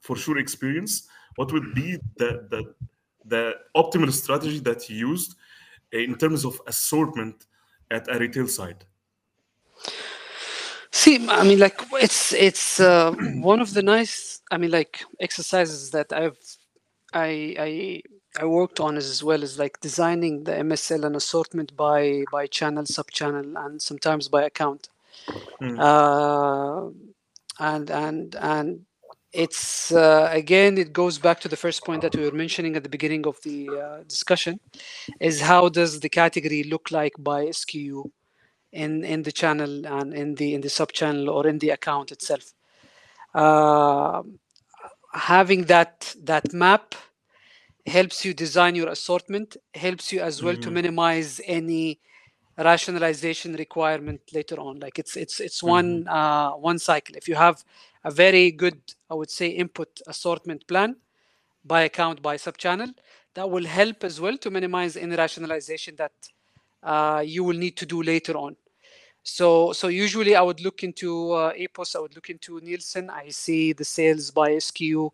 for sure experience, what would be the the, the optimal strategy that you used in terms of assortment at a retail side? See, I mean, like it's it's uh, one of the nice, I mean, like exercises that I've I I I worked on as well as like designing the MSL and assortment by by channel, sub channel, and sometimes by account. Mm. Uh, and and and it's uh, again it goes back to the first point that we were mentioning at the beginning of the uh, discussion is how does the category look like by SKU in in the channel and in the in the sub channel or in the account itself uh, having that that map helps you design your assortment helps you as well mm-hmm. to minimize any rationalization requirement later on like it's it's it's mm-hmm. one uh, one cycle if you have a very good i would say input assortment plan by account by sub channel that will help as well to minimize any rationalization that uh, you will need to do later on so so usually i would look into uh, epos i would look into nielsen i see the sales by sku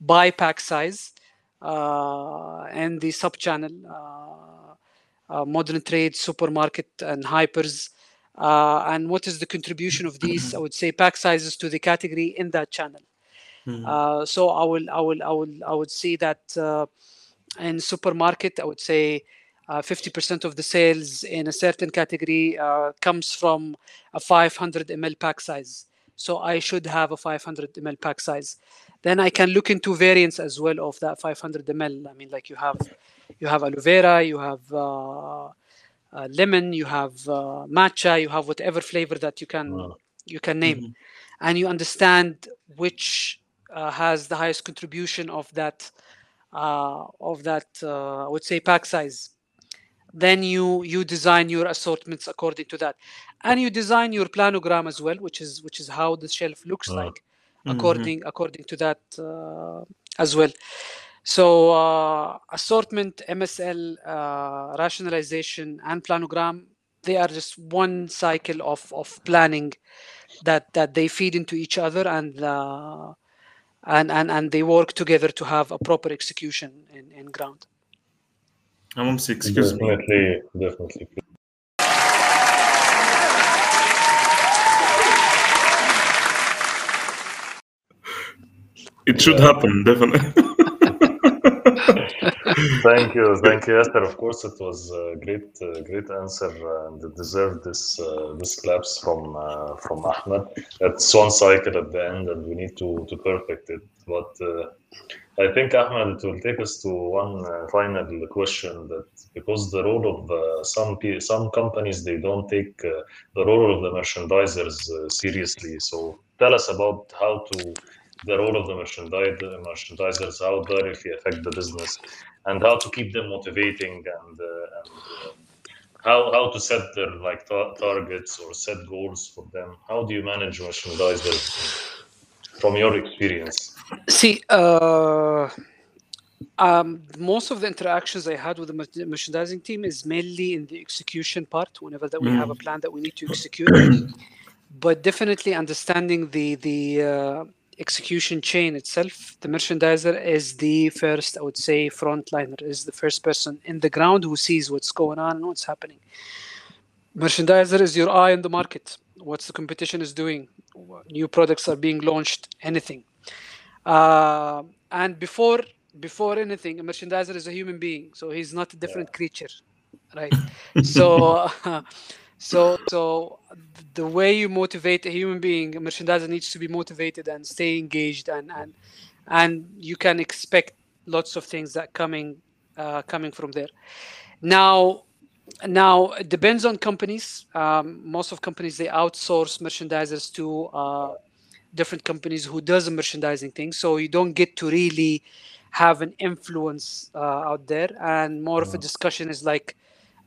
by pack size uh, and the sub channel uh, uh, modern trade, supermarket, and hypers. Uh, and what is the contribution of these? I would say pack sizes to the category in that channel. Mm-hmm. so I will, I will, I will, I would say that in supermarket, I would say uh, 50% of the sales in a certain category uh, comes from a 500 ml pack size. So I should have a 500 ml pack size. Then I can look into variants as well of that 500 ml. I mean, like you have you have aloe vera, you have uh, uh, lemon, you have uh, matcha, you have whatever flavor that you can Mm. you can name, Mhm. and you understand which uh, has the highest contribution of that uh, of that uh, I would say pack size. Then you you design your assortments according to that, and you design your planogram as well, which is which is how the shelf looks like Mhm. according according to that uh, as well. So uh, assortment, MSL, uh, rationalization, and planogram they are just one cycle of of planning that that they feed into each other and uh, and and and they work together to have a proper execution in, in ground. Amamsi, excuse me. Definitely, definitely. It should happen, definitely. Thank you, thank you, Yasser. Of course, it was a great, uh, great answer, and it deserved this uh, this claps from uh, from Ahmed. It's one cycle at the end, and we need to to perfect it. But uh, I think Ahmed, it will take us to one uh, final question. That because the role of uh, some some companies they don't take uh, the role of the merchandisers uh, seriously. So tell us about how to the role of the merchandise, merchandisers, how directly affect the business, and how to keep them motivating and, uh, and uh, how how to set their like ta- targets or set goals for them. How do you manage merchandisers from your experience? See, uh, um, most of the interactions I had with the merchandising team is mainly in the execution part. Whenever that we have a plan that we need to execute, but definitely understanding the the uh, execution chain itself, the merchandiser is the first, I would say, frontliner, is the first person in the ground who sees what's going on and what's happening. Merchandiser is your eye on the market. What's the competition is doing? What New products are being launched. Anything. Uh, and before before anything, a merchandiser is a human being, so he's not a different creature, right? so, so, so the way you motivate a human being, a merchandiser needs to be motivated and stay engaged, and and and you can expect lots of things that coming uh, coming from there. Now, now it depends on companies. Um, most of companies they outsource merchandisers to uh, different companies who does the merchandising thing, so you don't get to really have an influence uh, out there, and more of a discussion is like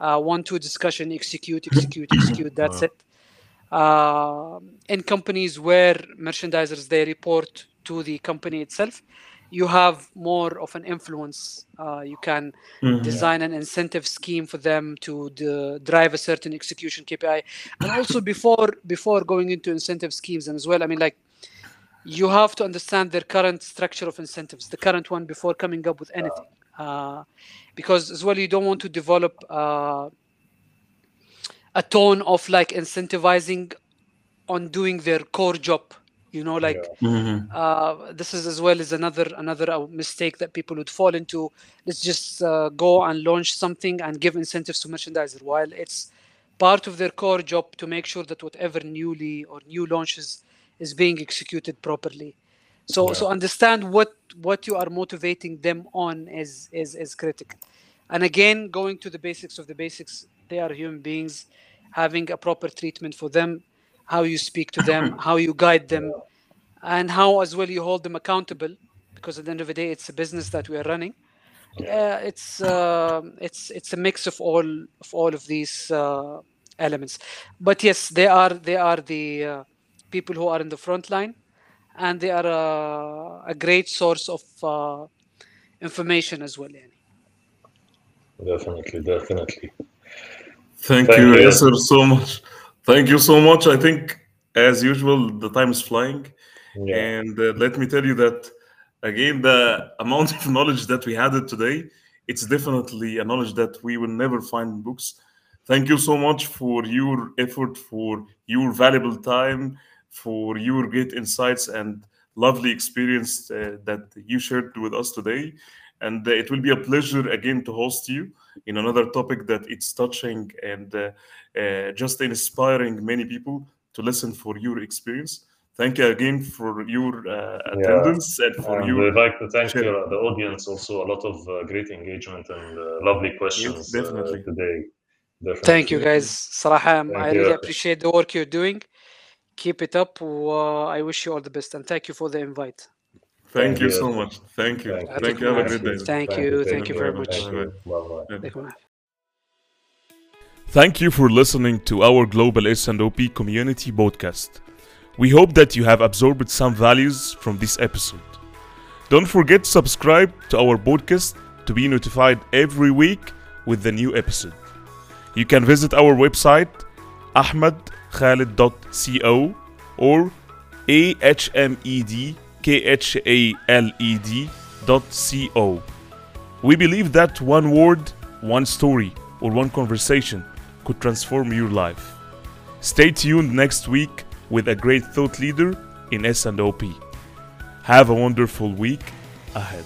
uh, one-two discussion, execute, execute, execute. That's it. Uh, in companies where merchandisers they report to the company itself, you have more of an influence. Uh, you can Mhm. design an incentive scheme for them to d- drive a certain execution KPI, and also before before going into incentive schemes and as well. I mean, like you have to understand their current structure of incentives, the current one before coming up with anything, uh, because as well you don't want to develop uh, a tone of like incentivizing on doing their core job. You know, like Mhm. uh, this is as well as another another uh, mistake that people would fall into. Let's just uh, go and launch something and give incentives to merchandiser, while it's part of their core job to make sure that whatever newly or new launches is being executed properly. So so understand what what you are motivating them on is is is critical. And again, going to the basics of the basics, they are human beings, having a proper treatment for them, how you speak to them, how you guide them, and how as well you hold them accountable. Because at the end of the day, it's a business that we are running. Uh, it's uh, it's it's a mix of all of all of these uh, elements. But yes, they are they are the uh, people who are in the front line, and they are uh, a great source of uh, information as well. Yani. Definitely, definitely. Thank, Thank you, you. Yasser, so much. Thank you so much. I think, as usual, the time is flying. Yeah. And uh, let me tell you that, again, the amount of knowledge that we had today, it's definitely a knowledge that we will never find in books. Thank you so much for your effort, for your valuable time, for your great insights and lovely experience uh, that you shared with us today. And uh, it will be a pleasure again to host you in another topic that it's touching and uh, uh, just inspiring many people to listen for your experience. Thank you again for your uh, attendance yeah. and for and your. We'd like to thank uh, the audience also. A lot of great engagement and lovely questions yes, definitely. today. Definitely. Thank you, guys. Salaam. I you. really appreciate the work you're doing keep it up. Uh, I wish you all the best and thank you for the invite. Thank, you, so much. Thank you. Thank, you. Have a great day. Thank, you. Thank, you very much. Thank you for listening to our Global S&OP Community podcast. We hope that you have absorbed some values from this episode. Don't forget to subscribe to our podcast to be notified every week with the new episode. You can visit our website ahmedkhalid.co or ahmedkhaled.co. We believe that one word, one story, or one conversation could transform your life. Stay tuned next week with a great thought leader in S&OP. Have a wonderful week ahead.